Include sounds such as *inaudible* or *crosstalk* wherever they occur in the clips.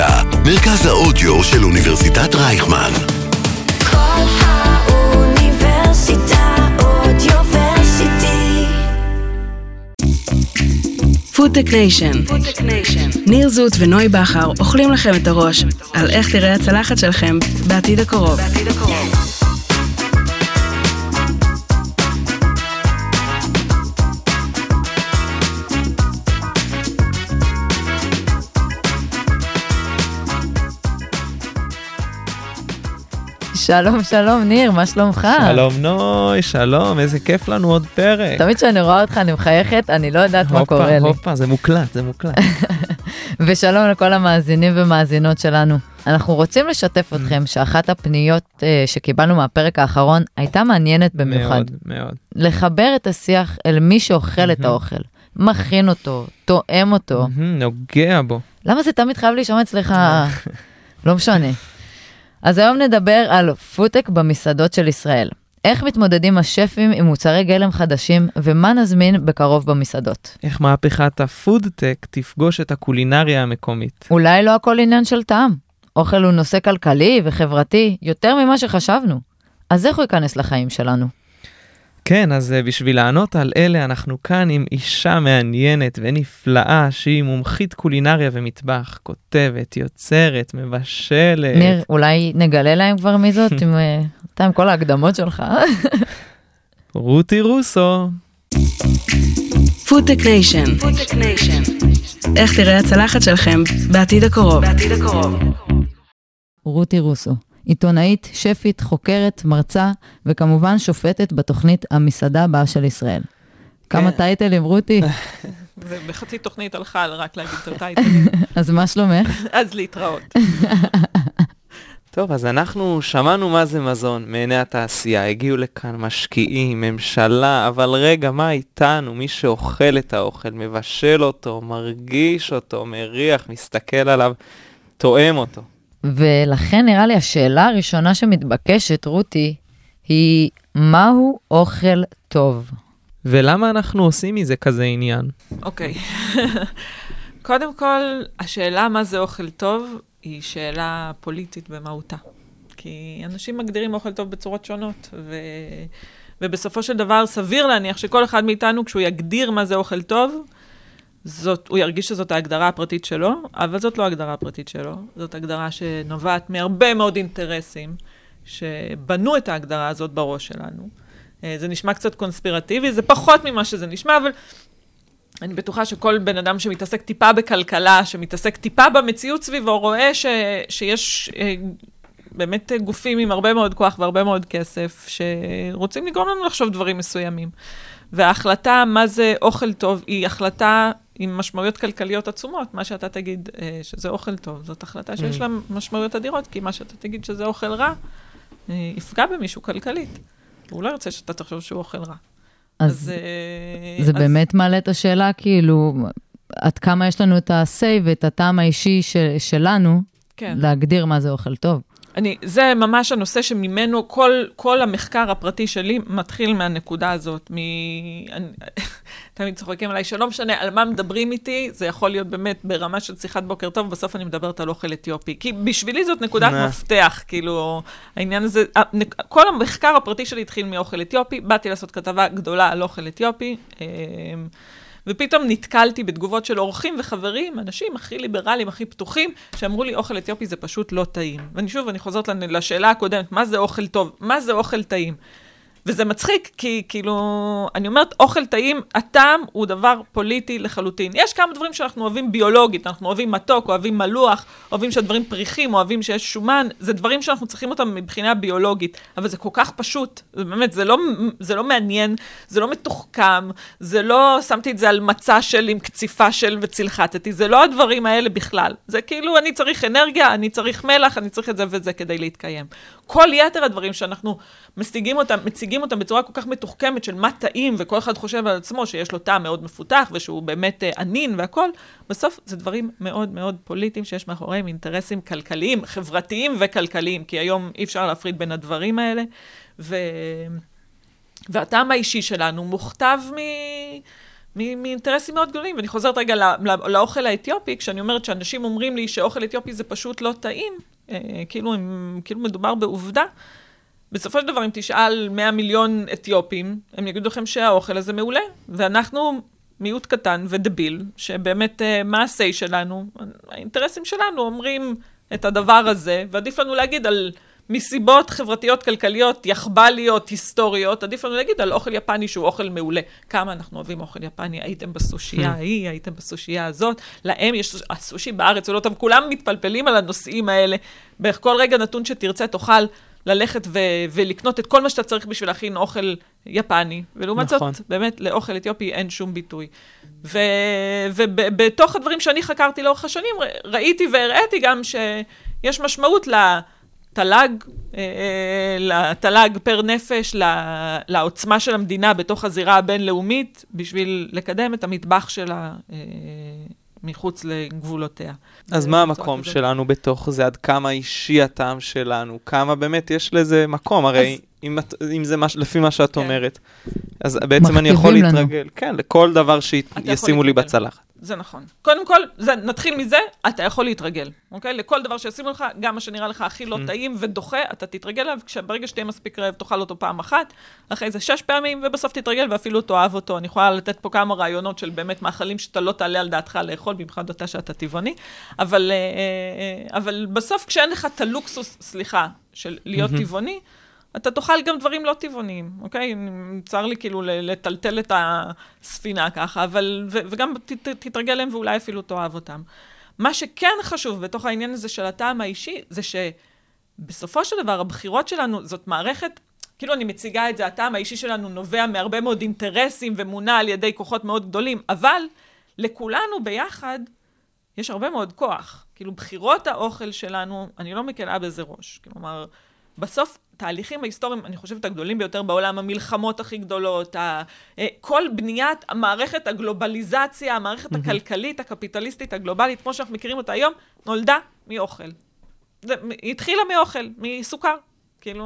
האוניברסיטה, מרכז האודיו של אוניברסיטת רייכמן. כל האוניברסיטה אודיוורסיטי. Foodtech Nation. ניר זוט ונוי בכר אוכלים לכם את הראש על איך תראה הצלחת שלכם בעתיד הקרוב. שלום, שלום, ניר, מה שלומך? שלום נוי, שלום, איזה כיף לנו עוד פרק. תמיד כשאני רואה אותך אני מחייכת, אני לא יודעת מה הופה, קורה לי. הופה, זה מוקלט, זה מוקלט. *laughs* ושלום לכל המאזינים ומאזינות שלנו. אנחנו רוצים לשתף אתכם שאחת הפניות אה, שקיבלנו מהפרק האחרון הייתה מעניינת במיוחד. מאוד, מאוד. לחבר את השיח אל מי שאוכל את האוכל, מכין אותו, תואם אותו. מהמם, נוגע בו. למה זה תמיד חייב להישמע אצלך? *laughs* לא משנה. אז היום נדבר על פודטק במסעדות של ישראל. איך מתמודדים השפים עם מוצרי גלם חדשים, ומה נזמין בקרוב במסעדות. איך מהפכת הפודטק תפגוש את הקולינריה המקומית. אולי לא הכל עניין של טעם. אוכל הוא נושא כלכלי וחברתי יותר ממה שחשבנו. אז איך הוא ייכנס לחיים שלנו? כן, אז אה, בשביל לענות על אלה, אנחנו כאן עם אישה מעניינת ונפלאה, שהיא מומחית קולינריה ומטבח, כותבת, יוצרת, מבשלת. ניר, אולי נגלה להם כבר מי זאת, *laughs* עם, אה, אתה עם כל ההקדמות שלך. רותי רוסו. Foodtech Nation. איך תראה הצלחת שלכם בעתיד הקרוב. רותי רוסו, עיתונאית, שפית, חוקרת, מרצה, וכמובן שופטת בתוכנית המסעדה הבאה של ישראל. כמה טייטלים, רותי? *laughs* זה בחצי תוכנית הלכה על רק להגיד את הטייטלים, *laughs* אז מה שלומך? אז להתראות. *laughs* טוב, אז אנחנו שמענו מה זה מזון מעיני התעשייה, הגיעו לכאן משקיעים, ממשלה, אבל רגע, מה איתנו? מי שאוכל את האוכל, מבשל אותו, מרגיש אותו, מריח, מסתכל עליו, תואם אותו. ולכן נראה לי השאלה הראשונה שמתבקשת, רותי, היא מהו אוכל טוב? ולמה אנחנו עושים מזה כזה עניין? אוקיי. *laughs* קודם כל, השאלה מה זה אוכל טוב היא שאלה פוליטית במהותה. כי אנשים מגדירים אוכל טוב בצורות שונות, ו... ובסופו של דבר סביר להניח שכל אחד מאיתנו, כשהוא יגדיר מה זה אוכל טוב, זאת, הוא ירגיש שזאת ההגדרה הפרטית שלו, אבל זאת לא ההגדרה הפרטית שלו, זאת הגדרה שנובעת מהרבה מאוד אינטרסים שבנו את ההגדרה הזאת בראש שלנו. אה, זה נשמע קצת קונספירטיבי, זה פחות ממה שזה נשמע, אבל אני בטוחה שכל בן אדם שמתעסק טיפה בכלכלה, שמתעסק טיפה במציאות סביבו, רואה ש, שיש אה, באמת גופים עם הרבה מאוד כוח והרבה מאוד כסף, שרוצים לגרום לנו לחשוב דברים מסוימים. וההחלטה מה זה אוכל טוב היא החלטה עם משמעויות כלכליות עצומות. מה שאתה תגיד אה, שזה אוכל טוב, זאת החלטה שיש לה משמעויות אדירות, כי מה שאתה תגיד שזה אוכל רע, אה, יפגע במישהו כלכלית. הוא לא ירצה שאתה תחשוב שהוא אוכל רע. אז אה, זה אז- באמת מעלה את השאלה, כאילו, עד כמה יש לנו את ה-say ואת הטעם האישי ש- שלנו, כן. להגדיר מה זה אוכל טוב. אני, זה ממש הנושא שממנו כל, כל המחקר הפרטי שלי מתחיל מהנקודה הזאת. מ... אני, *laughs* תמיד צוחקים עליי שלא משנה על מה מדברים איתי, זה יכול להיות באמת ברמה של שיחת בוקר טוב, בסוף אני מדברת על אוכל אתיופי. כי בשבילי זאת נקודת. מפתח, כאילו, העניין הזה, כל המחקר הפרטי שלי התחיל מאוכל אתיופי, באתי לעשות כתבה גדולה על אוכל אתיופי. ופתאום נתקלתי בתגובות של אורחים וחברים, אנשים הכי ליברליים, הכי פתוחים, שאמרו לי, אוכל אתיופי זה פשוט לא טעים. ואני שוב, אני חוזרת לשאלה הקודמת, מה זה אוכל טוב? מה זה אוכל טעים? וזה מצחיק, כי כאילו, אני אומרת, אוכל טעים, הטעם הוא דבר פוליטי לחלוטין. יש כמה דברים שאנחנו אוהבים ביולוגית, אנחנו אוהבים מתוק, אוהבים מלוח, אוהבים שהדברים פריחים, אוהבים שיש שומן, זה דברים שאנחנו צריכים אותם מבחינה ביולוגית, אבל זה כל כך פשוט, זה באמת, זה לא, זה לא מעניין, זה לא מתוחכם, זה לא, שמתי את זה על מצע של עם קציפה של וצלחתתי, זה לא הדברים האלה בכלל. זה כאילו, אני צריך אנרגיה, אני צריך מלח, אני צריך את זה וזה כדי להתקיים. כל יתר הדברים שאנחנו משיגים אותם, מציגים אותם בצורה כל כך מתוחכמת של מה טעים, וכל אחד חושב על עצמו שיש לו טעם מאוד מפותח, ושהוא באמת אה, ענין והכול, בסוף זה דברים מאוד מאוד פוליטיים שיש מאחוריהם אינטרסים כלכליים, חברתיים וכלכליים, כי היום אי אפשר להפריד בין הדברים האלה. ו... והטעם האישי שלנו מוכתב. מ- מאינטרסים מאוד גדולים. ואני חוזרת רגע לא, לא, לאוכל האתיופי, כשאני אומרת שאנשים אומרים לי שאוכל אתיופי זה פשוט לא טעים, אה, כאילו, הם, כאילו מדובר בעובדה. בסופו של דבר, אם תשאל 100 מיליון אתיופים, הם יגידו לכם שהאוכל הזה מעולה. ואנחנו מיעוט קטן ודביל, שבאמת, אה, מה ה-say שלנו? האינטרסים שלנו אומרים את הדבר הזה, ועדיף לנו להגיד על מסיבות חברתיות, כלכליות, יחב"ליות, היסטוריות, עדיף לנו להגיד על אוכל יפני שהוא אוכל מעולה. כמה אנחנו אוהבים אוכל יפני, הייתם בסושייה ההיא, הייתם בסושייה הזאת, להם יש, הסושי בארץ הוא לא טוב, כולם מתפלפלים על הנושאים האלה. בערך כל רגע נתון שתרצה תוכל ללכת ו- ולקנות את כל מה שאתה צריך בשביל להכין אוכל יפני, ולעומת נכון. זאת, באמת, לאוכל אתיופי אין שום ביטוי. ובתוך הדברים שאני חקרתי לאורך השנים, ר- ראיתי והראיתי גם שיש משמעות לתל"ג, אה, אה, לתל"ג פר נפש, ל- לעוצמה של המדינה בתוך הזירה הבינלאומית, בשביל לקדם את המטבח שלה אה, מחוץ לגבולותיה. אז מה המקום כזאת. שלנו בתוך זה? עד כמה אישי הטעם שלנו? כמה באמת יש לזה מקום? הרי אז- אם, את- אם זה מש, לפי מה שאת כן. אומרת, אז בעצם אני יכול מכתיבים לנו. להתרגל, כן, לכל דבר שישימו לי להתרגל. בצלחת. זה נכון. קודם כל, זה, נתחיל מזה, אתה יכול להתרגל, אוקיי? לכל דבר שישימו לך, גם מה שנראה לך הכי לא טעים ודוחה, אתה תתרגל אליו, כשברגע שתהיה מספיק רעב, תאכל אותו פעם אחת, אחרי זה שש פעמים, ובסוף תתרגל ואפילו תאהב אותו. אני יכולה לתת פה כמה רעיונות של באמת מאכלים שאתה לא תעלה על דעתך לאכול, במיוחד אתה שאתה טבעוני, אבל, אה, אה, אבל בסוף כשאין לך את הלוקסוס, סליחה, של להיות טבעוני, אתה תאכל גם דברים לא טבעוניים, אוקיי? צר לי כאילו לטלטל את הספינה ככה, אבל, ו, וגם ת, תתרגל להם ואולי אפילו תאהב אותם. מה שכן חשוב בתוך העניין הזה של הטעם האישי, זה שבסופו של דבר הבחירות שלנו, זאת מערכת, כאילו אני מציגה את זה, הטעם האישי שלנו נובע מהרבה מאוד אינטרסים ומונע על ידי כוחות מאוד גדולים, אבל לכולנו ביחד יש הרבה מאוד כוח. כאילו, בחירות האוכל שלנו, אני לא מקלה בזה ראש. כלומר, בסוף, תהליכים ההיסטוריים, אני חושבת, הגדולים ביותר בעולם, המלחמות הכי גדולות, ה, אה, כל בניית המערכת הגלובליזציה, המערכת הכלכלית, הקפיטליסטית, הגלובלית, כמו שאנחנו מכירים אותה היום, נולדה מאוכל. זה, היא התחילה מאוכל, מסוכר. כאילו,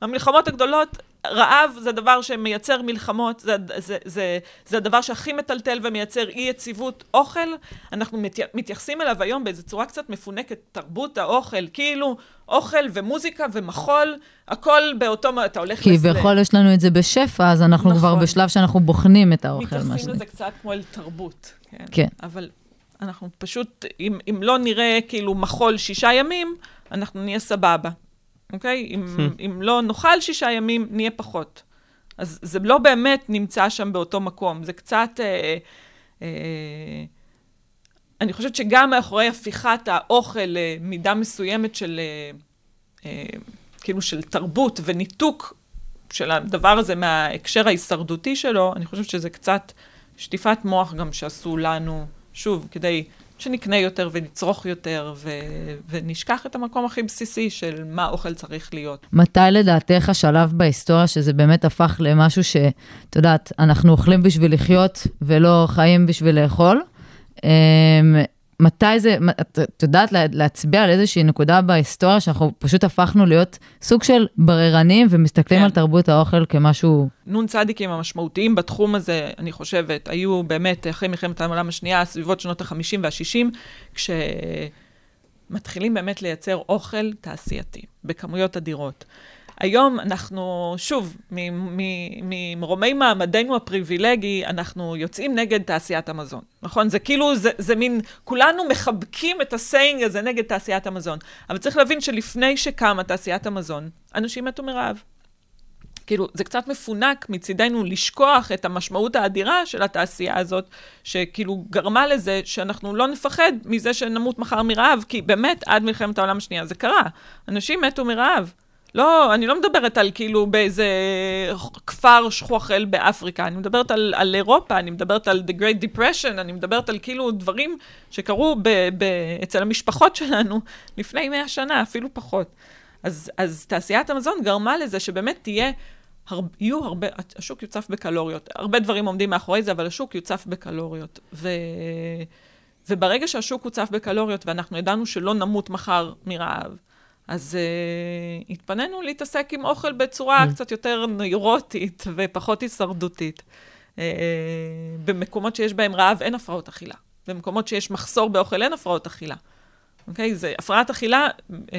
המלחמות הגדולות, רעב זה דבר שמייצר מלחמות, זה, זה, זה, זה הדבר שהכי מטלטל ומייצר אי יציבות. אוכל, אנחנו מת, מתייחסים אליו היום באיזו צורה קצת מפונקת, תרבות האוכל, כאילו אוכל ומוזיקה ומחול, הכל באותו, אתה הולך... לס- כביכול יש לנו את זה בשפע, אז אנחנו כבר נכון. בשלב שאנחנו בוחנים את האוכל, מה מתייחסים. לזה קצת כמו אל תרבות. כן. כן. אבל אנחנו פשוט, אם, אם לא נראה כאילו מחול שישה ימים, אנחנו נהיה סבבה, אוקיי? אם, אם לא נאכל שישה ימים, נהיה פחות. אז זה לא באמת נמצא שם באותו מקום, זה קצת... אה, אה, אני חושבת שגם מאחורי הפיכת האוכל למידה מסוימת של, אה, אה, כאילו של תרבות וניתוק של הדבר הזה מההקשר ההישרדותי שלו, אני חושבת שזה קצת שטיפת מוח גם שעשו לנו, שוב, כדי שנקנה יותר ונצרוך יותר, ו- ונשכח את המקום הכי בסיסי של מה אוכל צריך להיות. מתי לדעתך השלב בהיסטוריה שזה באמת הפך למשהו שאת יודעת, אנחנו אוכלים בשביל לחיות ולא חיים בשביל לאכול? מתי זה, את את יודעת לה- להצביע על איזושהי נקודה בהיסטוריה שאנחנו פשוט הפכנו להיות סוג של בררנים ומסתכלים כן. על תרבות האוכל כמשהו... נון צדיקים המשמעותיים בתחום הזה, אני חושבת, היו באמת אחרי מלחמת העולם השנייה, סביבות שנות ה-50 וה-60, כשמתחילים באמת לייצר אוכל תעשייתי, בכמויות אדירות. היום אנחנו, שוב, ממרומי מעמדנו הפריבילגי, אנחנו יוצאים נגד תעשיית המזון, נכון? זה כאילו, זה, זה מין, כולנו מחבקים את ה saying הזה נגד תעשיית המזון. אבל צריך להבין שלפני שקמה תעשיית המזון, אנשים מתו מרעב. כאילו, זה קצת מפונק מצידנו לשכוח את המשמעות האדירה של התעשייה הזאת, שכאילו גרמה לזה שאנחנו לא נפחד מזה שנמות מחר מרעב, כי באמת, עד מלחמת העולם השנייה זה קרה. אנשים מתו מרעב. לא, אני לא מדברת על כאילו באיזה כפר שכוחל באפריקה, אני מדברת על, על אירופה, אני מדברת על The Great Depression, אני מדברת על כאילו דברים שקרו ב, ב, אצל המשפחות שלנו לפני 100 שנה, אפילו פחות. אז, אז תעשיית המזון גרמה לזה שבאמת תהיה, הר, יהיו הרבה, השוק יוצף בקלוריות. הרבה דברים עומדים מאחורי זה, אבל השוק יוצף בקלוריות. ו, וברגע שהשוק הוצף בקלוריות ואנחנו ידענו שלא נמות מחר מרעב, אז uh, התפנינו להתעסק עם אוכל בצורה קצת יותר נוירוטית ופחות הישרדותית. אה, במקומות שיש בהם רעב אין הפרעות אכילה. במקומות שיש מחסור באוכל אין הפרעות אכילה. אוקיי? זה, הפרעת אכילה אה,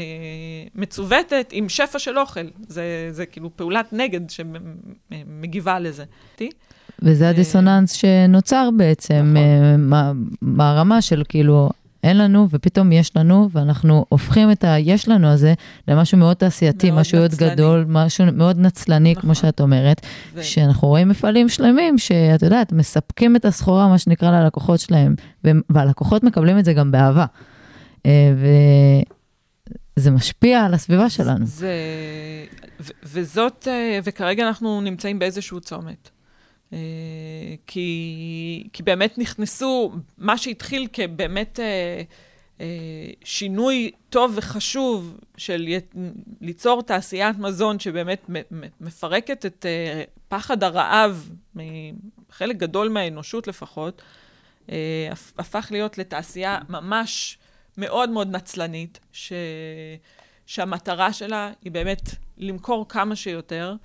מצוותת עם שפע של אוכל. זה, זה כאילו פעולת נגד שמגיבה לזה. וזה אה, הדיסוננס שנוצר בעצם, נכון. אה, מה- ברמה של כאילו, אין לנו ופתאום יש לנו, ואנחנו הופכים את היש לנו הזה למשהו מאוד תעשייתי, מאוד משהו מאוד. גדול, משהו מאוד נצלני, נכון. כמו שאת אומרת, ו- שאנחנו רואים מפעלים שלמים, שאת יודעת, מספקים את הסחורה, מה שנקרא, ללקוחות שלהם, והלקוחות מקבלים את זה גם באהבה. אה, וזה משפיע על הסביבה שלנו. זה, ו, וזאת, אה, וכרגע אנחנו נמצאים באיזשהו צומת. אה, כי, כי באמת נכנסו, מה שהתחיל כבאמת אה, אה, שינוי טוב וחשוב של י- ליצור תעשיית מזון שבאמת מ- מ- מפרקת את פחד הרעב מחלק גדול מהאנושות לפחות, הפ- הפך להיות לתעשייה ממש מאוד מאוד נצלנית, ש... שהמטרה שלה היא באמת למכור כמה שיותר.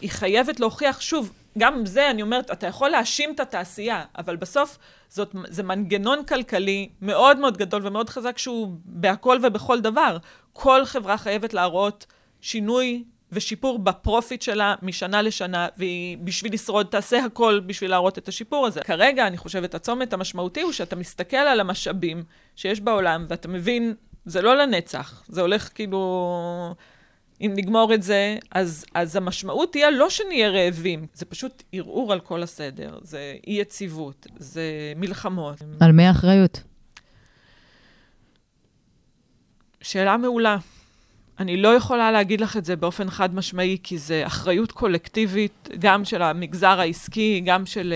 היא חייבת להוכיח, שוב, גם זה, אני אומרת, אתה יכול להאשים את התעשייה, אבל בסוף זאת, זה מנגנון כלכלי מאוד מאוד גדול ומאוד חזק שהוא בהכל ובכל דבר. כל חברה חייבת להראות שינוי ושיפור בפרופיט שלה משנה לשנה, והיא בשביל לשרוד תעשה הכל בשביל להראות את השיפור הזה. כרגע, אני חושבת, הצומת המשמעותי הוא שאתה מסתכל על המשאבים שיש בעולם, ואתה מבין, זה לא לנצח, זה הולך כאילו... אם נגמור את זה, אז, אז המשמעות תהיה לא שנהיה רעבים, זה פשוט ערעור על כל הסדר, זה אי-יציבות, זה מלחמות. על מי האחריות? שאלה מעולה. אני לא יכולה להגיד לך את זה באופן חד משמעי, כי זה אחריות קולקטיבית, גם של המגזר העסקי, גם של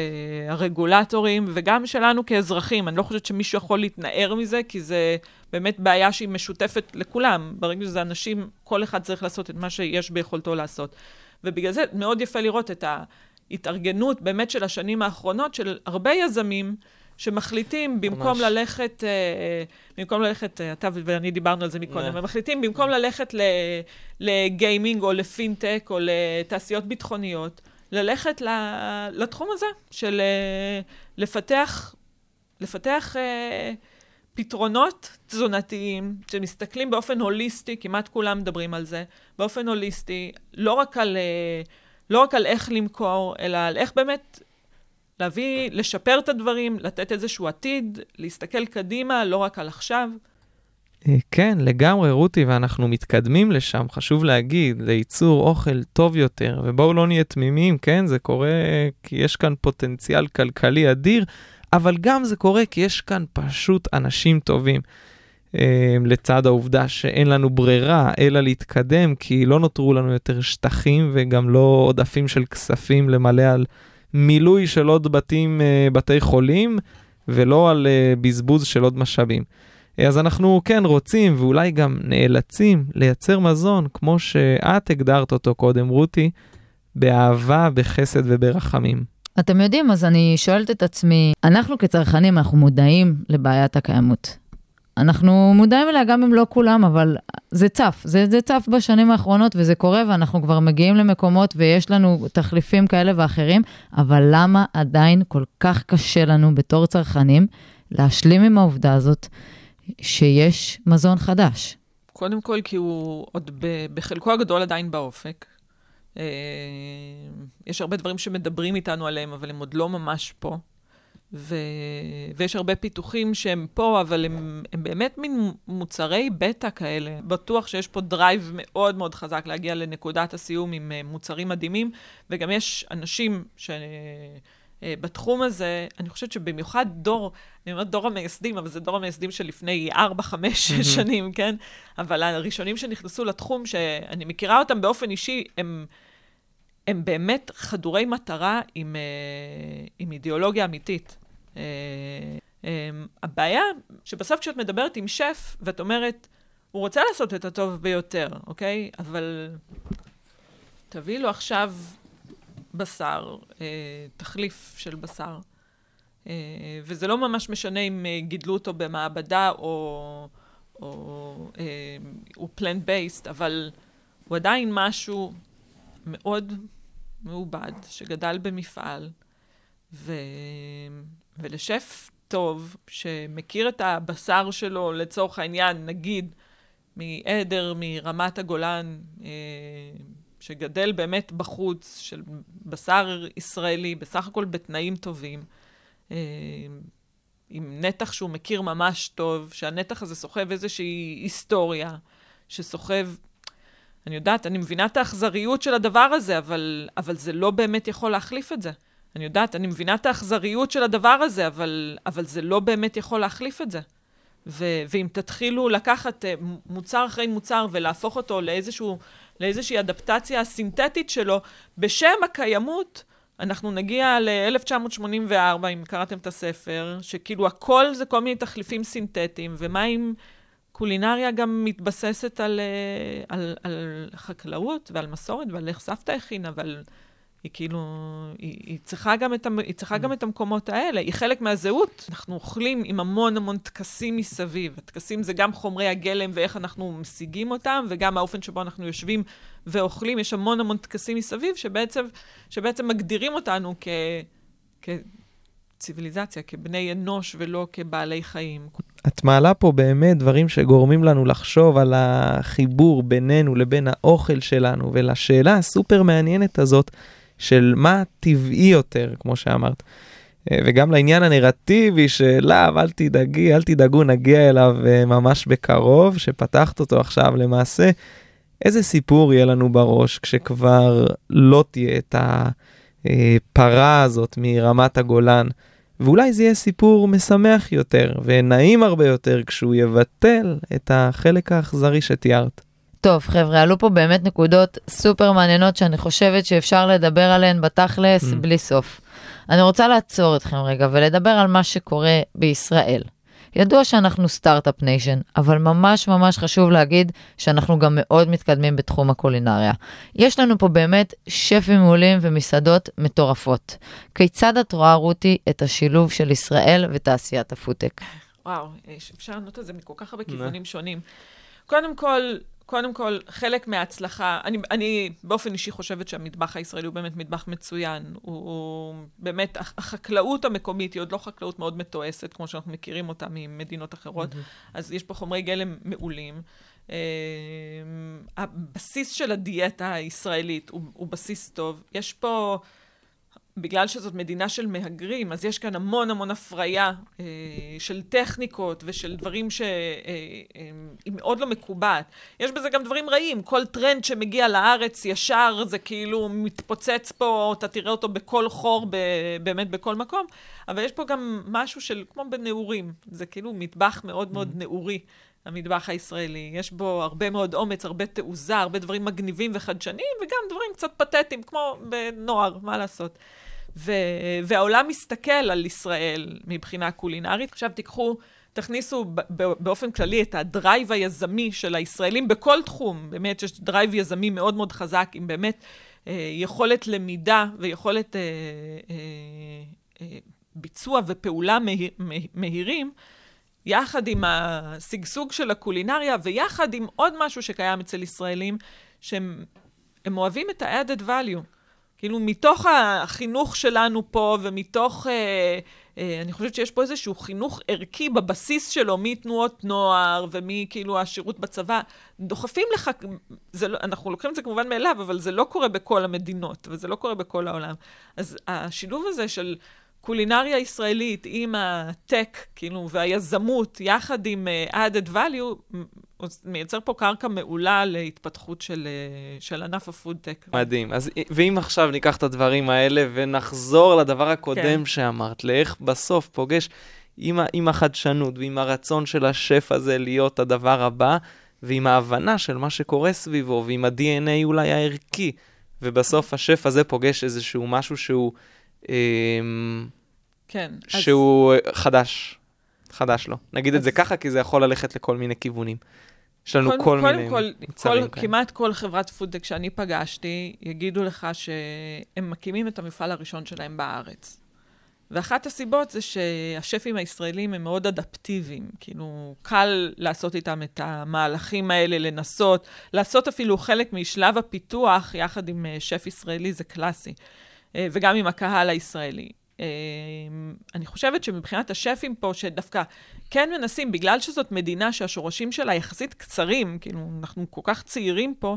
uh, הרגולטורים, וגם שלנו כאזרחים. אני לא חושבת שמישהו יכול להתנער מזה, כי זה באמת בעיה שהיא משותפת לכולם. ברגע שזה אנשים, כל אחד צריך לעשות את מה שיש ביכולתו לעשות. ובגלל זה מאוד יפה לראות את ההתארגנות באמת של השנים האחרונות, של הרבה יזמים, שמחליטים במקום ממש. ללכת, אה, במקום ללכת, אה, אתה ואני דיברנו על זה מקודם, אה. הם מחליטים במקום ללכת לגיימינג או לפינטק או לתעשיות ביטחוניות, ללכת ל- לתחום הזה של אה, לפתח, לפתח אה, פתרונות תזונתיים שמסתכלים באופן הוליסטי, כמעט כולם מדברים על זה, באופן הוליסטי, לא רק על, אה, לא רק על איך למכור, אלא על איך באמת להביא, לשפר את הדברים, לתת איזשהו עתיד, להסתכל קדימה, לא רק על עכשיו. אה, כן, לגמרי, רותי, ואנחנו מתקדמים לשם, חשוב להגיד, לייצור אוכל טוב יותר, ובואו לא נהיה תמימים, כן? זה קורה כי יש כאן פוטנציאל כלכלי אדיר, אבל גם זה קורה כי יש כאן פשוט אנשים טובים. אה, לצד העובדה שאין לנו ברירה אלא להתקדם, כי לא נותרו לנו יותר שטחים וגם לא עודפים של כספים למלא על מילוי של עוד בתים, אה, בתי חולים, ולא על אה, בזבוז של עוד משאבים. אז אנחנו כן רוצים ואולי גם נאלצים לייצר מזון, כמו שאת הגדרת אותו קודם, רותי, באהבה, בחסד וברחמים. אתם יודעים, אז אני שואלת את עצמי, אנחנו כצרכנים, אנחנו מודעים לבעיית הקיימות. אנחנו מודעים אליה גם אם לא כולם, אבל זה צף, זה, זה צף בשנים האחרונות וזה קורה ואנחנו כבר מגיעים למקומות ויש לנו תחליפים כאלה ואחרים, אבל למה עדיין כל כך קשה לנו בתור צרכנים להשלים עם העובדה הזאת שיש מזון חדש? קודם כל, כי הוא עוד ב- בחלקו הגדול עדיין באופק. אה, יש הרבה דברים שמדברים איתנו עליהם, אבל הם עוד לא ממש פה. ו... ויש הרבה פיתוחים שהם פה, אבל הם, הם באמת מין מוצרי בטא כאלה. בטוח שיש פה drive מאוד מאוד חזק להגיע לנקודת הסיום עם אה, מוצרים מדהימים, וגם יש אנשים ש... אה, בתחום הזה, אני חושבת שבמיוחד דור, אני אומרת דור המייסדים, אבל זה דור המייסדים של לפני 4, 5, 6 שנים, כן? אבל הראשונים שנכנסו לתחום, שאני מכירה אותם באופן אישי, הם, הם באמת חדורי מטרה עם, אה, עם אידיאולוגיה אמיתית. אה, אה, הבעיה, שבסוף כשאת מדברת עם שף, ואת אומרת, הוא רוצה לעשות את הטוב ביותר, אוקיי? אבל תביאי לו עכשיו בשר, תחליף של בשר. וזה לא ממש משנה אם גידלו אותו במעבדה או, או הוא פלנט בייסט, אבל הוא עדיין משהו מאוד מעובד, שגדל במפעל, ו... ולשף טוב, שמכיר את הבשר שלו, לצורך העניין, נגיד, מעדר, מרמת הגולן, אה, שגדל באמת בחוץ, של בשר ישראלי, בסך הכל בתנאים טובים, אה, עם נתח שהוא מכיר ממש טוב, שהנתח הזה סוחב איזושהי היסטוריה, שסוחב... אני יודעת, אני מבינה את האכזריות של הדבר הזה, אבל, אבל זה לא באמת יכול להחליף את זה. אני יודעת, אני מבינה את האכזריות של הדבר הזה, אבל, אבל זה לא באמת יכול להחליף את זה. ו- ואם תתחילו לקחת uh, מוצר אחרי מוצר ולהפוך אותו לאיזשהו, לאיזושהי אדפטציה סינתטית שלו, בשם הקיימות, אנחנו נגיע ל-1984, אם קראתם את הספר, שכאילו הכל זה כל מיני תחליפים סינתטיים, ומה אם קולינריה גם מתבססת על, אה, על, על חקלאות ועל מסורת ועל איך סבתא הכינה ועל... היא כאילו, היא, היא, צריכה גם את, היא צריכה גם את המקומות האלה, היא חלק מהזהות. אנחנו אוכלים עם המון המון טקסים מסביב. הטקסים זה גם חומרי הגלם ואיך אנחנו משיגים אותם, וגם האופן שבו אנחנו יושבים ואוכלים. יש המון המון טקסים מסביב שבעצם, שבעצם מגדירים אותנו כ... כ ציוויליזציה, כבני אנוש ולא כבעלי חיים. את מעלה פה באמת דברים שגורמים לנו לחשוב על החיבור בינינו לבין האוכל שלנו, ולשאלה הסופר מעניינת הזאת של מה טבעי יותר, כמו שאמרת. אה, וגם לעניין הנרטיבי שלאו, אל תדאגי, אל תדאגו, נגיע אליו אה, ממש בקרוב, שפתחת אותו עכשיו למעשה. איזה סיפור יהיה לנו בראש כשכבר לא תהיה את הפרה הזאת מרמת הגולן, ואולי זה יהיה סיפור משמח יותר ונעים הרבה יותר כשהוא יבטל את החלק האכזרי שתיארת. טוב, חבר'ה, עלו פה באמת נקודות סופר מעניינות שאני חושבת שאפשר לדבר עליהן בתכלס mm. בלי סוף. אני רוצה לעצור אתכם רגע ולדבר על מה שקורה בישראל. ידוע שאנחנו Start-Up Nation, אבל ממש ממש חשוב להגיד שאנחנו גם מאוד מתקדמים בתחום הקולינריה. יש לנו פה באמת שפים מעולים ומסעדות מטורפות. כיצד את רואה, רותי, את השילוב של ישראל ותעשיית הפודטק? וואו, אפשר לענות על זה מכל כך הרבה כיוונים שונים. קודם כל, קודם כל, חלק מההצלחה, אני, אני באופן אישי חושבת שהמטבח הישראלי הוא באמת מטבח מצוין. הוא, הוא באמת, החקלאות המקומית היא עוד לא חקלאות מאוד מתועסת, כמו שאנחנו מכירים אותה ממדינות אחרות, mm-hmm. אז יש פה חומרי גלם מעולים. Uh, הבסיס של הדיאטה הישראלית הוא, הוא בסיס טוב. יש פה... בגלל שזאת מדינה של מהגרים, אז יש כאן המון המון הפריה אה, של טכניקות ושל דברים שהיא אה, אה, מאוד לא מקובעת. יש בזה גם דברים רעים, כל טרנד שמגיע לארץ ישר זה כאילו מתפוצץ פה, אתה תראה אותו בכל חור, ב, באמת בכל מקום, אבל יש פה גם משהו של, כמו בנעורים, זה כאילו מטבח מאוד מאוד mm. נעורי. המטבח הישראלי. יש בו הרבה מאוד אומץ, הרבה תעוזה, הרבה דברים מגניבים וחדשניים, וגם דברים קצת פתטיים, כמו בנוער, מה לעשות. ו- והעולם מסתכל על ישראל מבחינה קולינרית. עכשיו תיקחו, תכניסו באופן כללי את ה drive היזמי של הישראלים בכל תחום. באמת יש drive יזמי מאוד מאוד חזק, עם באמת אה, יכולת למידה ויכולת אה, אה, אה, ביצוע ופעולה מהיר, מהירים. יחד עם השגשוג של הקולינריה, ויחד עם עוד משהו שקיים אצל ישראלים, שהם אוהבים את ה-added value. כאילו, מתוך החינוך שלנו פה, ומתוך... אה, אה, אני חושבת שיש פה איזשהו חינוך ערכי בבסיס שלו, מתנועות נוער ומכאילו השירות בצבא, דוחפים לך, זה לא, אנחנו לוקחים את זה כמובן מאליו, אבל זה לא קורה בכל המדינות, וזה לא קורה בכל העולם. אז השילוב הזה של הקולינריה הישראלית עם הטק, כאילו, והיזמות, יחד עם uh, added value, מייצר פה קרקע מעולה להתפתחות של, uh, של ענף הפודטק. מדהים. אז ואם עכשיו ניקח את הדברים האלה ונחזור לדבר הקודם כן. שאמרת, לאיך בסוף פוגש עם, עם החדשנות ועם הרצון של השף הזה להיות הדבר הבא, ועם ההבנה של מה שקורה סביבו, ועם ה-DNA אולי הערכי, ובסוף השף הזה פוגש איזשהו משהו שהוא... אמ, כן. שהוא אז... חדש, חדש לו. נגיד אז... את זה ככה, כי זה יכול ללכת לכל מיני כיוונים. יש לנו כל, כל מיני כל, מוצרים כאלה. כמעט כל חברת פודטק שאני פגשתי, יגידו לך שהם מקימים את המפעל הראשון שלהם בארץ. ואחת הסיבות זה שהשפים הישראלים הם מאוד אדפטיביים, כאילו, קל לעשות איתם את המהלכים האלה, לנסות, לעשות אפילו חלק משלב הפיתוח יחד עם אה, שף ישראלי זה קלאסי, אה, וגם עם הקהל הישראלי. אה, אני חושבת שמבחינת השפים פה, שדווקא כן מנסים, בגלל שזאת מדינה שהשורשים שלה יחסית קצרים, כאילו, אנחנו כל כך צעירים פה,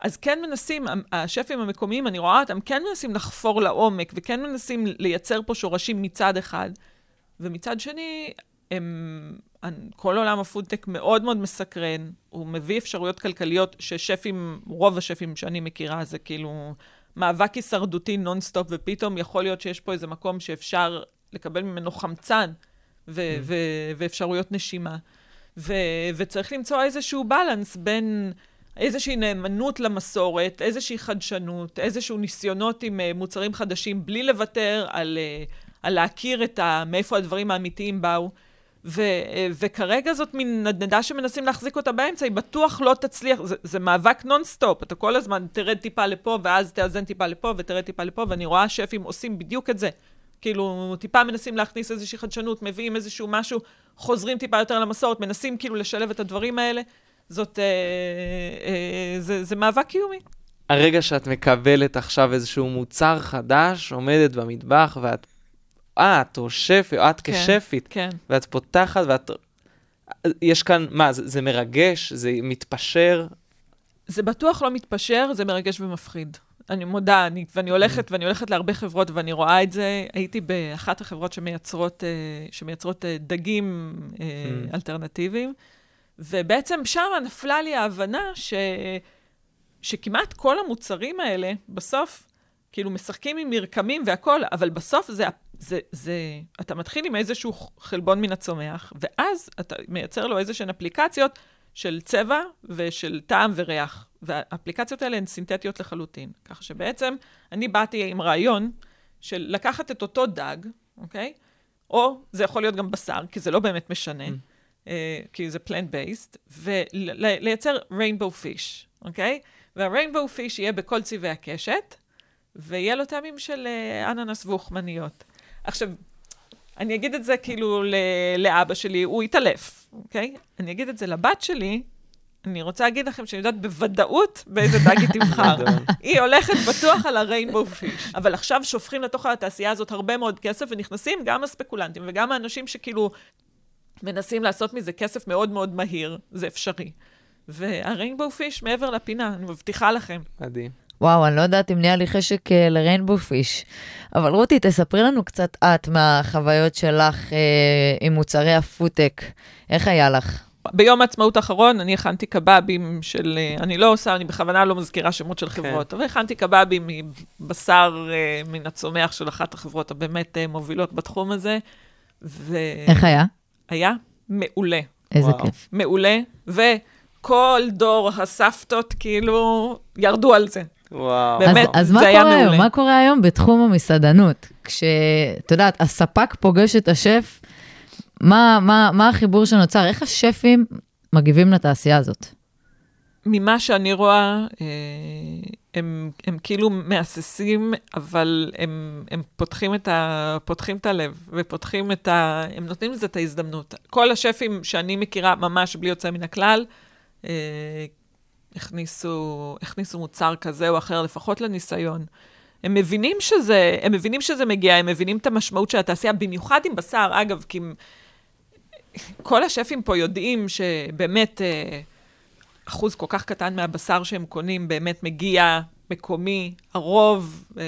אז כן מנסים, השפים המקומיים, אני רואה אותם, כן מנסים לחפור לעומק, וכן מנסים לייצר פה שורשים מצד אחד, ומצד שני, הם, כל עולם הפודטק מאוד מאוד מסקרן, הוא מביא אפשרויות כלכליות ששפים, רוב השפים שאני מכירה, זה כאילו מאבק הישרדותי נונסטופ, ופתאום יכול להיות שיש פה איזה מקום שאפשר לקבל ממנו חמצן ו- mm. ו- ואפשרויות נשימה. ו- וצריך למצוא איזשהו balance בין... איזושהי נאמנות למסורת, איזושהי חדשנות, איזשהו ניסיונות עם uh, מוצרים חדשים, בלי לוותר על, uh, על להכיר את ה, מאיפה הדברים האמיתיים באו. ו, וכרגע זאת מין נדנדה שמנסים להחזיק אותה באמצע, היא בטוח לא תצליח, זה, זה מאבק נונסטופ, אתה כל הזמן תרד טיפה לפה, ואז תאזן טיפה לפה, ותרד טיפה לפה, ואני רואה שפים עושים בדיוק את זה. כאילו, טיפה מנסים להכניס איזושהי חדשנות, מביאים איזשהו משהו, חוזרים טיפה יותר למסורת, מנסים כאילו לשלב את הדברים האלה. זאת, אה, אה, זה, זה מאבק קיומי. הרגע שאת מקבלת עכשיו איזשהו מוצר חדש, עומדת במטבח, ואת, את או שפי, או את כן, כשפית, כן. ואת פותחת, ואת, יש כאן, מה, זה, זה מרגש? זה מתפשר? זה בטוח לא מתפשר, זה מרגש ומפחיד. אני מודה, אני, ואני הולכת, ואני הולכת להרבה חברות, ואני רואה את זה. הייתי באחת החברות שמייצרות, אה, שמייצרות אה, דגים אה, mm. אלטרנטיביים. ובעצם שם נפלה לי ההבנה ש... שכמעט כל המוצרים האלה, בסוף, כאילו משחקים עם מרקמים והכול, אבל בסוף זה, זה, זה, אתה מתחיל עם איזשהו חלבון מן הצומח, ואז אתה מייצר לו איזשהן אפליקציות של צבע ושל טעם וריח. והאפליקציות האלה הן סינתטיות לחלוטין. ככה שבעצם אני באתי עם רעיון של לקחת את אותו דג, אוקיי? או זה יכול להיות גם בשר, כי זה לא באמת משנה. Mm. אה, כי זה פלנט בייסט, ולייצר ריינבו פיש, אוקיי? והריינבו פיש יהיה בכל צבעי הקשת, ויהיה לו טעמים של אה, אננס ואוכמניות. עכשיו, אני אגיד את זה כאילו לאבא שלי, הוא יתעלף, אוקיי? אני אגיד את זה לבת שלי, אני רוצה להגיד לכם שאני יודעת בוודאות באיזה דג היא תבחר. *laughs* היא הולכת בטוח על הריינבו פיש. אבל עכשיו שופכים לתוך התעשייה הזאת הרבה מאוד כסף, ונכנסים גם הספקולנטים וגם האנשים שכאילו מנסים לעשות מזה כסף מאוד מאוד מהיר, זה אפשרי. והריינבו פיש מעבר לפינה, אני מבטיחה לכם. מדהים. וואו, אני לא יודעת אם נהיה לי חשק אה, לריינבו פיש. אבל רותי, תספרי לנו קצת את מהחוויות שלך אה, עם מוצרי הפודטק. איך היה לך? ביום העצמאות האחרון אני הכנתי קבבים של, אה, אני לא עושה, אני בכוונה לא מזכירה שמות של כן. חברות, כן. אבל הכנתי קבבים מבשר אה, מן הצומח של אחת החברות הבאמת אה, מובילות בתחום הזה. ו... איך היה? היה מעולה. איזה וואו. כיף. מעולה, וכל דור הסבתות כאילו ירדו על זה. וואו. באמת, אז, אז היה מעולה. אז מה קורה היום בתחום המסעדנות? כשאת יודעת, הספק פוגש את השף, מה, מה, מה החיבור שנוצר? איך השפים מגיבים לתעשייה הזאת? ממה שאני רואה, אה, הם, הם כאילו מהססים, אבל הם, הם פותחים, את ה, פותחים את הלב, ופותחים את ה... הם נותנים לזה את ההזדמנות. כל השפים שאני מכירה, ממש בלי יוצא מן הכלל, אה, הכניסו, הכניסו מוצר כזה או אחר, לפחות לניסיון. הם מבינים שזה, הם מבינים שזה מגיע, הם מבינים את המשמעות של התעשייה, במיוחד עם בשר, אגב, כי כל השפים פה יודעים שבאמת... אה, אחוז כל כך קטן מהבשר שהם קונים באמת מגיע מקומי, הרוב אה,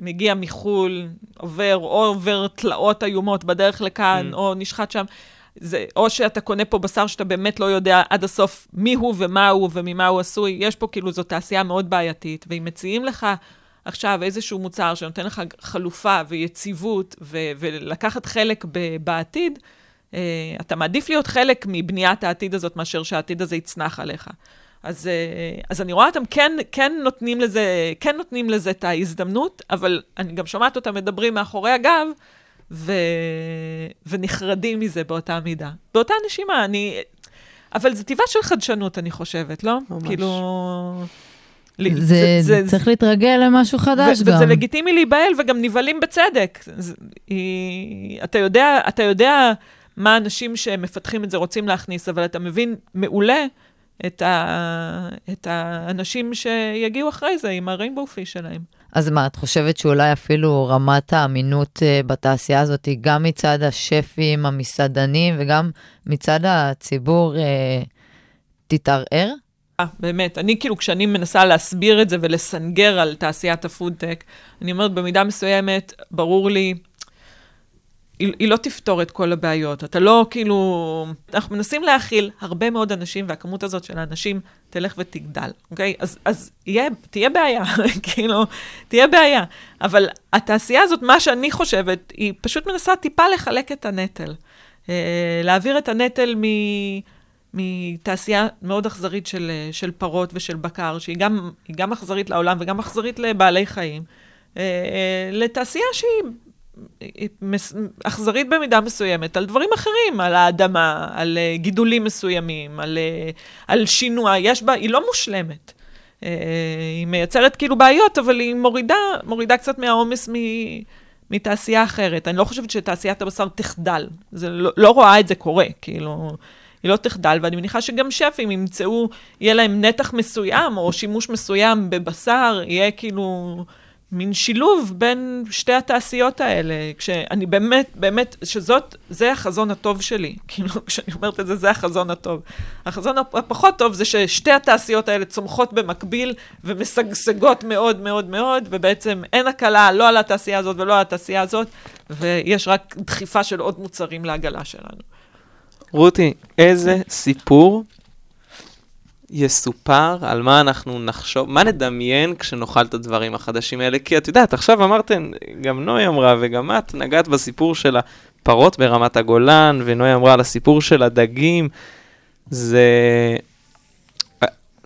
מגיע מחו"ל, עובר, או עובר תלאות איומות בדרך לכאן, mm. או נשחט שם. זה, או שאתה קונה פה בשר שאתה באמת לא יודע עד הסוף מי הוא ומה הוא וממה הוא עשוי. יש פה כאילו, זו תעשייה מאוד בעייתית, ואם מציעים לך עכשיו איזשהו מוצר שנותן לך חלופה ויציבות ו- ולקחת חלק ב- בעתיד, Uh, אתה מעדיף להיות חלק מבניית העתיד הזאת מאשר שהעתיד הזה יצנח עליך. אז, uh, אז אני רואה אותם כן, כן, נותנים לזה, כן נותנים לזה את ההזדמנות, אבל אני גם שומעת אותם מדברים מאחורי הגב, ו... ונחרדים מזה באותה מידה. באותה נשימה, אני... אבל זה טבעה של חדשנות, אני חושבת, לא? ממש. כאילו... לי- זה צריך להתרגל למשהו חדש ו- גם. וזה לגיטימי להיבהל וגם נבהלים בצדק. זה- היא- אתה יודע, אתה יודע מה האנשים שמפתחים את זה רוצים להכניס, אבל אתה מבין מעולה את, ה, את האנשים שיגיעו אחרי זה עם הריינבו פיש שלהם. אז מה, את חושבת שאולי אפילו רמת האמינות אה, בתעשייה הזאת גם מצד השפים, המסעדנים, וגם מצד הציבור אה, תתערער? אה, באמת, אני כאילו, כשאני מנסה להסביר את זה ולסנגר על תעשיית הפודטק, אני אומרת, במידה מסוימת, ברור לי, היא, היא לא תפתור את כל הבעיות. אתה לא כאילו... אנחנו מנסים להכיל הרבה מאוד אנשים, והכמות הזאת של האנשים תלך ותגדל, אוקיי? אז, אז יהיה, תהיה בעיה, *laughs* כאילו, תהיה בעיה. אבל התעשייה הזאת, מה שאני חושבת, היא פשוט מנסה טיפה לחלק את הנטל. אה, להעביר את הנטל מ... מתעשייה מאוד אכזרית של, של פרות ושל בקר, שהיא גם, גם אכזרית לעולם וגם אכזרית לבעלי חיים, אה, אה, לתעשייה שהיא אכזרית במידה מסוימת על דברים אחרים, על האדמה, על אה, גידולים מסוימים, על, אה, על שינוע, יש בה, היא לא מושלמת. אה, היא מייצרת כאילו בעיות, אבל היא מורידה, מורידה קצת מהעומס מ... מתעשייה אחרת. אני לא חושבת שתעשיית הבשר תחדל. זה לא, לא רואה את זה קורה, כאילו, היא לא תחדל, ואני מניחה שגם שפים ימצאו, יהיה להם נתח מסוים, או שימוש מסוים בבשר, יהיה כאילו מין שילוב בין שתי התעשיות האלה, כשאני באמת, באמת, שזאת, זה החזון הטוב שלי. *laughs* כאילו, כשאני אומרת את זה, זה החזון הטוב. החזון הפ- הפחות טוב זה ששתי התעשיות האלה צומחות במקביל ומשגשגות מאוד מאוד מאוד, ובעצם אין הקלה לא על התעשייה הזאת ולא על התעשייה הזאת, ויש רק דחיפה של עוד מוצרים לעגלה שלנו. רותי, איזה סיפור יסופר על מה אנחנו נחשוב, מה נדמיין כשנאכל את הדברים החדשים האלה? כי את יודעת, עכשיו אמרתן, גם נוי אמרה וגם את נגעת בסיפור של הפרות ברמת הגולן, ונוי אמרה על הסיפור של הדגים. זה...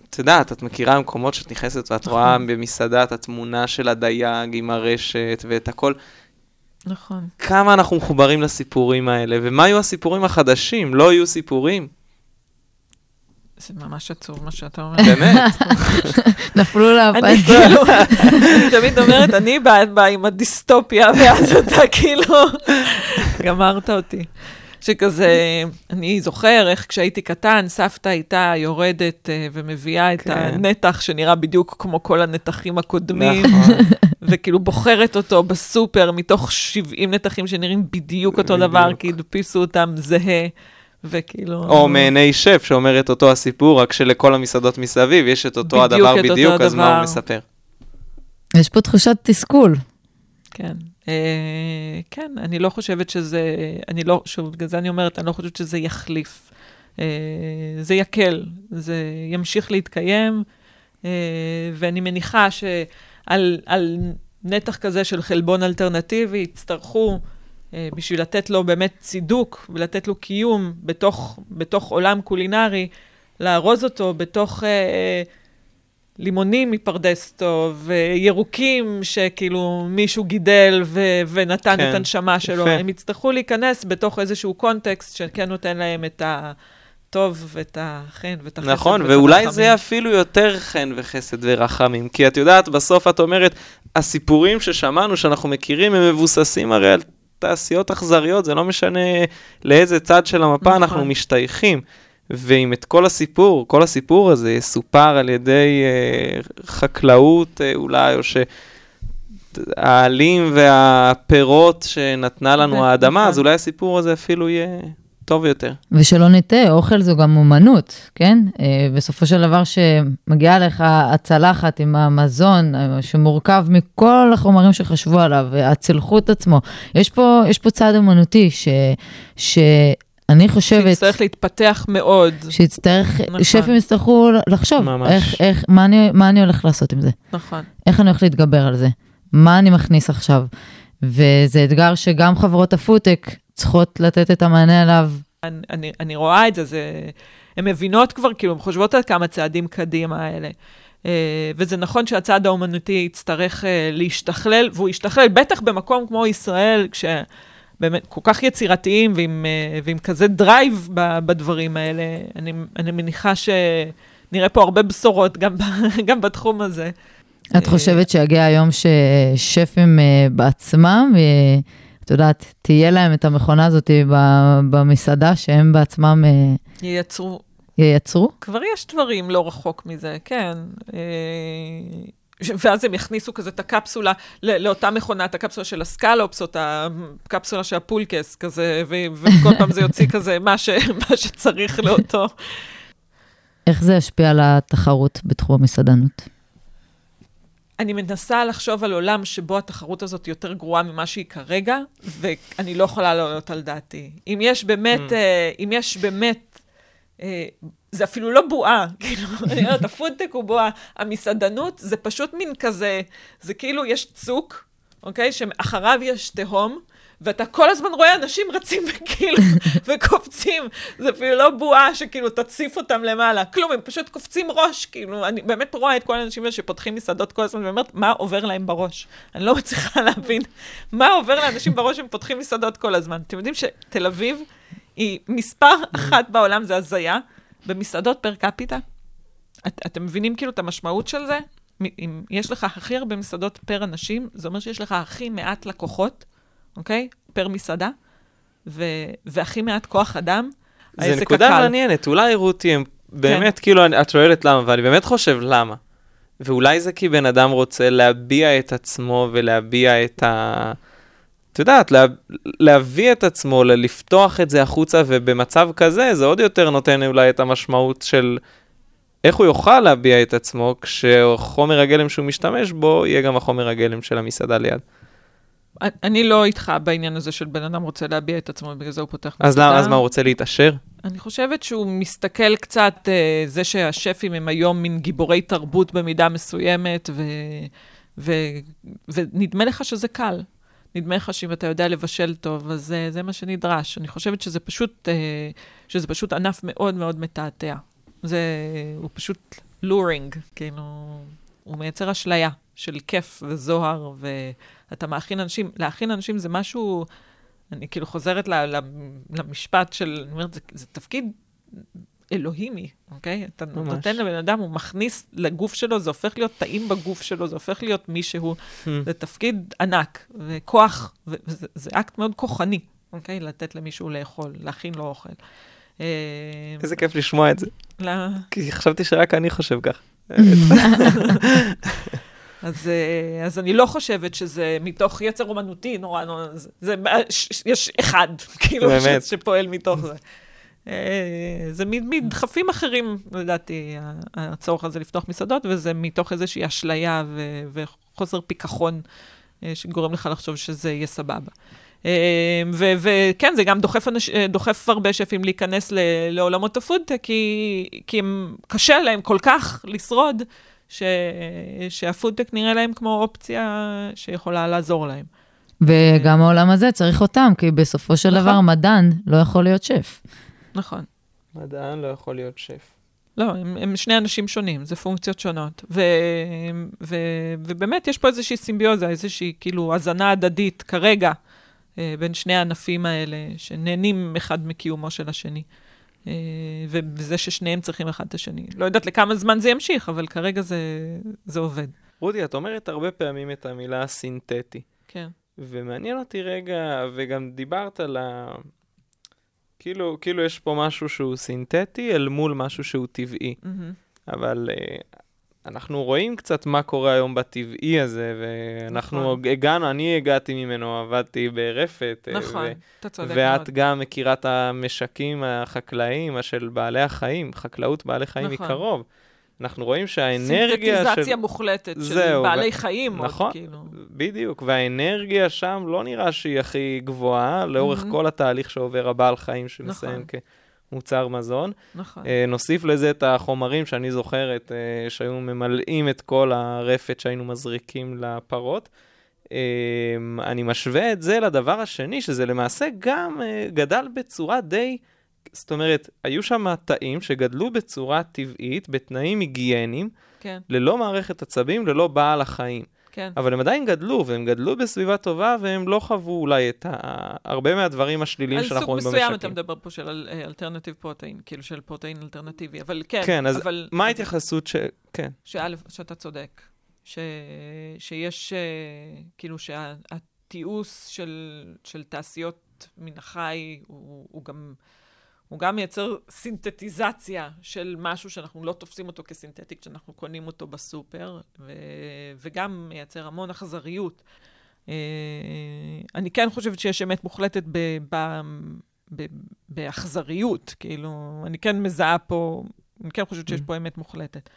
את יודעת, את מכירה מקומות שאת נכנסת ואת רואה במסעדה את התמונה של הדייג עם הרשת ואת הכל. נכון. כמה אנחנו מחוברים לסיפורים האלה, ומה יהיו הסיפורים החדשים? לא יהיו סיפורים? זה ממש עצוב מה שאתה אומר. באמת. *laughs* נפלו לה אני הפנים. *laughs* כאילו, אני תמיד אומרת, אני באה עם הדיסטופיה, ואז אתה כאילו, *laughs* גמרת אותי. שכזה, אני זוכר איך כשהייתי קטן, סבתא הייתה יורדת אה, ומביאה את כן. הנתח שנראה בדיוק כמו כל הנתחים הקודמים, נכון. וכאילו בוחרת אותו בסופר מתוך 70 נתחים שנראים בדיוק אותו דבר, בדיוק. כי הדפיסו אותם זהה, וכאילו... או מעיני שף שאומר את אותו הסיפור, רק שלכל המסעדות מסביב יש את אותו בדיוק הדבר את אותו בדיוק, אז מה הדבר. הוא מספר? יש פה תחושת תסכול. כן. אה, כן, אני לא חושבת שזה, אני לא, שוב, בגלל זה אני אומרת, אני לא חושבת שזה יחליף. אה, זה יקל, זה ימשיך להתקיים, אה, ואני מניחה שעל על נתח כזה של חלבון אלטרנטיבי יצטרכו, אה, בשביל לתת לו באמת צידוק ולתת לו קיום בתוך, בתוך עולם קולינרי, לארוז אותו בתוך... אה, לימונים מפרדס טוב, וירוקים שכאילו מישהו גידל ו- ונתן כן, את הנשמה שלו. יפה. הם יצטרכו להיכנס בתוך איזשהו קונטקסט שכן נותן להם את הטוב ואת החן ואת החסד נכון, ואת ואולי הרחמים. זה אפילו יותר חן וחסד ורחמים, כי את יודעת, בסוף את אומרת, הסיפורים ששמענו, שאנחנו מכירים, הם מבוססים הרי על תעשיות אכזריות, זה לא משנה לאיזה צד של המפה נכון. אנחנו משתייכים. ואם את כל הסיפור, כל הסיפור הזה יסופר על ידי אה, חקלאות אה, אולי, או שהעלים והפירות שנתנה לנו נכון. האדמה, אז אולי הסיפור הזה אפילו יהיה טוב יותר. ושלא נטעה, אוכל זו גם אומנות, כן? אה, בסופו של דבר שמגיעה לך הצלחת עם המזון אה, שמורכב מכל החומרים שחשבו עליו, והצלחות עצמו. יש פה, יש פה צד אומנותי ש, שאני חושבת... שיצטרך להתפתח מאוד. שיצטרך, נכון. שפים יצטרכו לחשוב, ממש. איך, איך, מה אני, מה אני הולך לעשות עם זה? נכון. איך אני הולך להתגבר על זה? מה אני מכניס עכשיו? וזה אתגר שגם חברות הפודטק צריכות לתת את המענה עליו. אני, אני, אני רואה את זה, זה, הן מבינות כבר, כאילו, הן חושבות על כמה צעדים קדימה האלה. Uh, וזה נכון שהצעד האומנותי יצטרך uh, להשתכלל, והוא ישתכלל בטח במקום כמו ישראל, כשבאמת כל כך יצירתיים ועם, uh, ועם כזה drive ב, בדברים האלה, אני, אני מניחה נראה פה הרבה בשורות גם, *laughs* גם בתחום הזה. את חושבת שיגיע היום ששפים בעצמם, אה, את יודעת, תהיה להם את המכונה הזאת במסעדה, שהם בעצמם אה, ייצרו, ייצרו? כבר יש דברים לא רחוק מזה, כן. אה, ואז הם יכניסו כזה את הקפסולה לאותה מכונה, את הקפסולה של הסקלופס, או את הקפסולה של הפולקס, כזה, וכל פעם זה יוציא כזה *laughs* מה, ש- מה שצריך לאותו. איך זה ישפיע על התחרות בתחום המסעדנות? אני מנסה לחשוב על עולם שבו התחרות הזאת יותר גרועה ממה שהיא כרגע, ואני לא יכולה לעלות על דעתי. אם יש באמת, Mm. uh, אם יש באמת, uh, זה אפילו לא בועה, *laughs* כאילו, אני אומרת, הפודטק הוא בועה. המסעדנות זה פשוט מין כזה, זה כאילו יש צוק, אוקיי? שאחריו יש תהום. ואתה כל הזמן רואה אנשים רצים *laughs* וכאילו, וקופצים. זה אפילו לא בועה שכאילו תציף אותם למעלה. כלום, הם פשוט קופצים ראש, כאילו, אני באמת רואה את כל האנשים האלה שפותחים מסעדות כל הזמן, ואומרת, מה עובר להם בראש? אני לא מצליחה *laughs* להבין מה עובר לאנשים בראש שהם פותחים מסעדות כל הזמן. אתם יודעים שתל אביב היא מספר אחת בעולם, זה הזיה, במסעדות פר קפיטה. את, אתם מבינים כאילו את המשמעות של זה? אם יש לך הכי הרבה מסעדות פר אנשים, זה אומר שיש לך הכי מעט לקוחות, אוקיי? פר מסעדה, ו- והכי מעט כוח אדם. זה העסק נקודה הקל. מעניינת, אולי רותי, הם באמת, כאילו, אני- את שואלת למה, ואני באמת חושב למה. ואולי זה כי בן אדם רוצה להביע את עצמו ולהביע את ה... את יודעת, לה... להביא את עצמו, לפתוח את זה החוצה, ובמצב כזה, זה עוד יותר נותן אולי את המשמעות של איך הוא יוכל להביע את עצמו, כשחומר הגלם שהוא משתמש בו, יהיה גם החומר הגלם של המסעדה ליד. אני לא איתך בעניין הזה של בן אדם רוצה להביע את עצמו, בגלל זה הוא פותח אז למה, אז מה, הוא רוצה להתעשר? אני חושבת שהוא מסתכל קצת, אה, זה שהשפים הם היום מין גיבורי תרבות במידה מסוימת, ו, ו, ונדמה לך שזה קל. נדמה לך שאם אתה יודע לבשל טוב, אז זה, זה מה שנדרש. אני חושבת שזה פשוט, אה, שזה פשוט ענף מאוד מאוד מתעתע. זה, הוא פשוט לורינג, כאילו, הוא מייצר אשליה של כיף וזוהר, ואתה מאכין אנשים, להכין אנשים זה משהו, אני כאילו חוזרת ל, ל, למשפט של, אני אומרת, זה, זה תפקיד אלוהימי, אוקיי? אתה ממש. נותן לבן אדם, הוא מכניס לגוף שלו, זה הופך להיות טעים בגוף שלו, זה הופך להיות מישהו, זה תפקיד ענק, וכוח, וזה זה אקט מאוד כוחני, אוקיי? לתת למישהו לאכול, להכין לו אוכל. אה, איזה כיף לשמוע את זה, כי חשבתי שרק אני חושב כך. *laughs* אז, אה, אז אני לא חושבת שזה מתוך יצר אומנותי נורא נורא, זה, זה, יש אחד, *laughs* כאילו. ש, שפועל מתוך זה. אה, זה מדחפים אחרים, לדעתי, הצורך הזה לפתוח מסעדות, וזה מתוך איזושהי אשליה ו- וחוסר פיכחון אה, שגורם לך לחשוב שזה יהיה סבבה. ו- וכן, זה גם דוחף, אנש, דוחף הרבה שפים להיכנס ל- לעולמות הפודטק, כי, כי הם, קשה להם כל כך לשרוד, ש, שהפודטק נראה להם כמו אופציה שיכולה לעזור להם. וגם העולם הזה צריך אותם, כי בסופו של נכון. דבר מדען לא יכול להיות שף. נכון. מדען לא יכול להיות שף. לא, הם, הם שני אנשים שונים, זה פונקציות שונות. ו, ו, ובאמת, יש פה איזושהי סימביוזה, איזושהי כאילו הזנה הדדית כרגע אה, בין שני הענפים האלה, שנהנים אחד מקיומו של השני. אה, וזה ששניהם צריכים אחד את השני. לא יודעת לכמה זמן זה ימשיך, אבל כרגע זה, זה עובד. רודי, את אומרת הרבה פעמים את המילה סינתטי, כן. ומעניין אותי רגע, וגם דיברת על ה... כאילו, כאילו יש פה משהו שהוא סינתטי אל מול משהו שהוא טבעי, מהמם. אבל uh, אנחנו רואים קצת מה קורה היום בטבעי הזה, ואנחנו נכון. הגענו, אני הגעתי ממנו, עבדתי ברפת, אה, נכון, ו- אתה צודק ואת מאוד. גם מכירה את המשקים החקלאיים של בעלי החיים, חקלאות בעלי חיים נכון. מקרוב. אנחנו רואים שהאנרגיה של... סינתטיזציה מוחלטת של בעלי ו- חיים, עוד נכון. כאילו. בדיוק, והאנרגיה שם לא נראה שהיא הכי גבוהה, לאורך מהמם. כל התהליך שעובר הבעל חיים שמסיים נכון. כמוצר מזון. נכון. אה, נוסיף לזה את החומרים שאני זוכרת, אה, שהיו ממלאים את כל הרפת שהיינו מזריקים לפרות. אה, אני משווה את זה לדבר השני, שזה למעשה גם גדל בצורה די... זאת אומרת, היו שם תאים שגדלו בצורה טבעית, בתנאים היגייניים, כן, ללא מערכת עצבים, ללא בעל החיים. כן. אבל הם עדיין גדלו, והם גדלו בסביבה טובה, והם לא חוו אולי את ה... הרבה מהדברים השליליים על שאנחנו סוג רואים במשקים. מסוים אתה מדבר פה של אל- אה, alternative protein, כאילו של protein אלטרנטיבי, אבל כן, כן, אז אבל... מה ההתייחסות ש... כן. שא', שאתה צודק, ש... שיש, אה, כאילו שהתיעוש של, של תעשיות מן החי הוא, הוא גם... הוא גם מייצר סינתטיזציה של משהו שאנחנו לא תופסים אותו כסינתטי כשאנחנו קונים אותו בסופר, ו... וגם מייצר המון אכזריות. אה, אני כן חושבת שיש אמת מוחלטת ב... ב... ב... באכזריות, כאילו, אני כן מזהה פה, אני כן חושבת שיש פה אמת מוחלטת.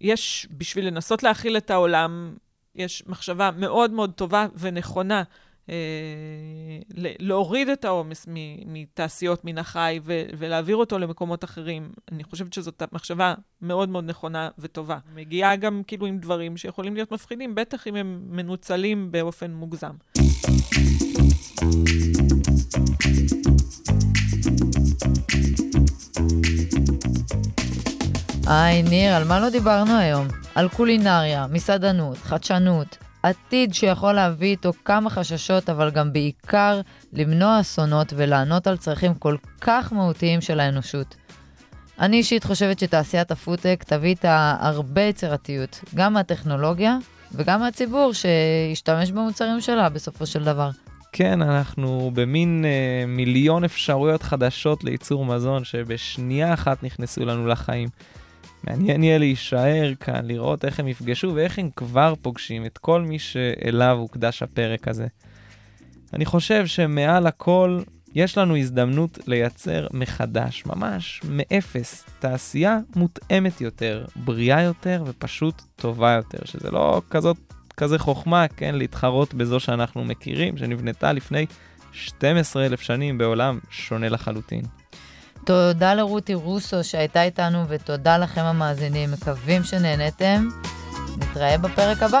יש, בשביל לנסות להכיל את העולם, יש מחשבה מאוד מאוד טובה ונכונה אה, להוריד את העומס מתעשיות מן החי ולהעביר אותו למקומות אחרים. אני חושבת שזאת מחשבה מאוד מאוד נכונה וטובה. מגיעה גם כאילו עם דברים שיכולים להיות מפחידים, בטח אם הם מנוצלים באופן מוגזם. היי, ניר, על מה לא דיברנו היום? על קולינריה, מסעדנות, חדשנות, עתיד שיכול להביא איתו כמה חששות, אבל גם בעיקר למנוע אסונות ולענות על צרכים כל כך מהותיים של האנושות. אני אישית חושבת שתעשיית הפודטק תביא איתה הרבה יצירתיות, גם מהטכנולוגיה וגם מהציבור שישתמש במוצרים שלה בסופו של דבר. כן, אנחנו במין אה, מיליון אפשרויות חדשות לייצור מזון שבשנייה אחת נכנסו לנו לחיים. מעניין יהיה להישאר כאן, לראות איך הם יפגשו ואיך הם כבר פוגשים את כל מי שאליו הוקדש הפרק הזה. אני חושב שמעל הכל יש לנו הזדמנות לייצר מחדש, ממש מאפס, תעשייה מותאמת יותר, בריאה יותר ופשוט טובה יותר, שזה לא כזאת, כזה חוכמה, כן, להתחרות בזו שאנחנו מכירים, שנבנתה לפני 12,000 שנים בעולם שונה לחלוטין. תודה לרותי רוסו שהייתה איתנו, ותודה לכם המאזינים. מקווים שנהנתם. נתראה בפרק הבא.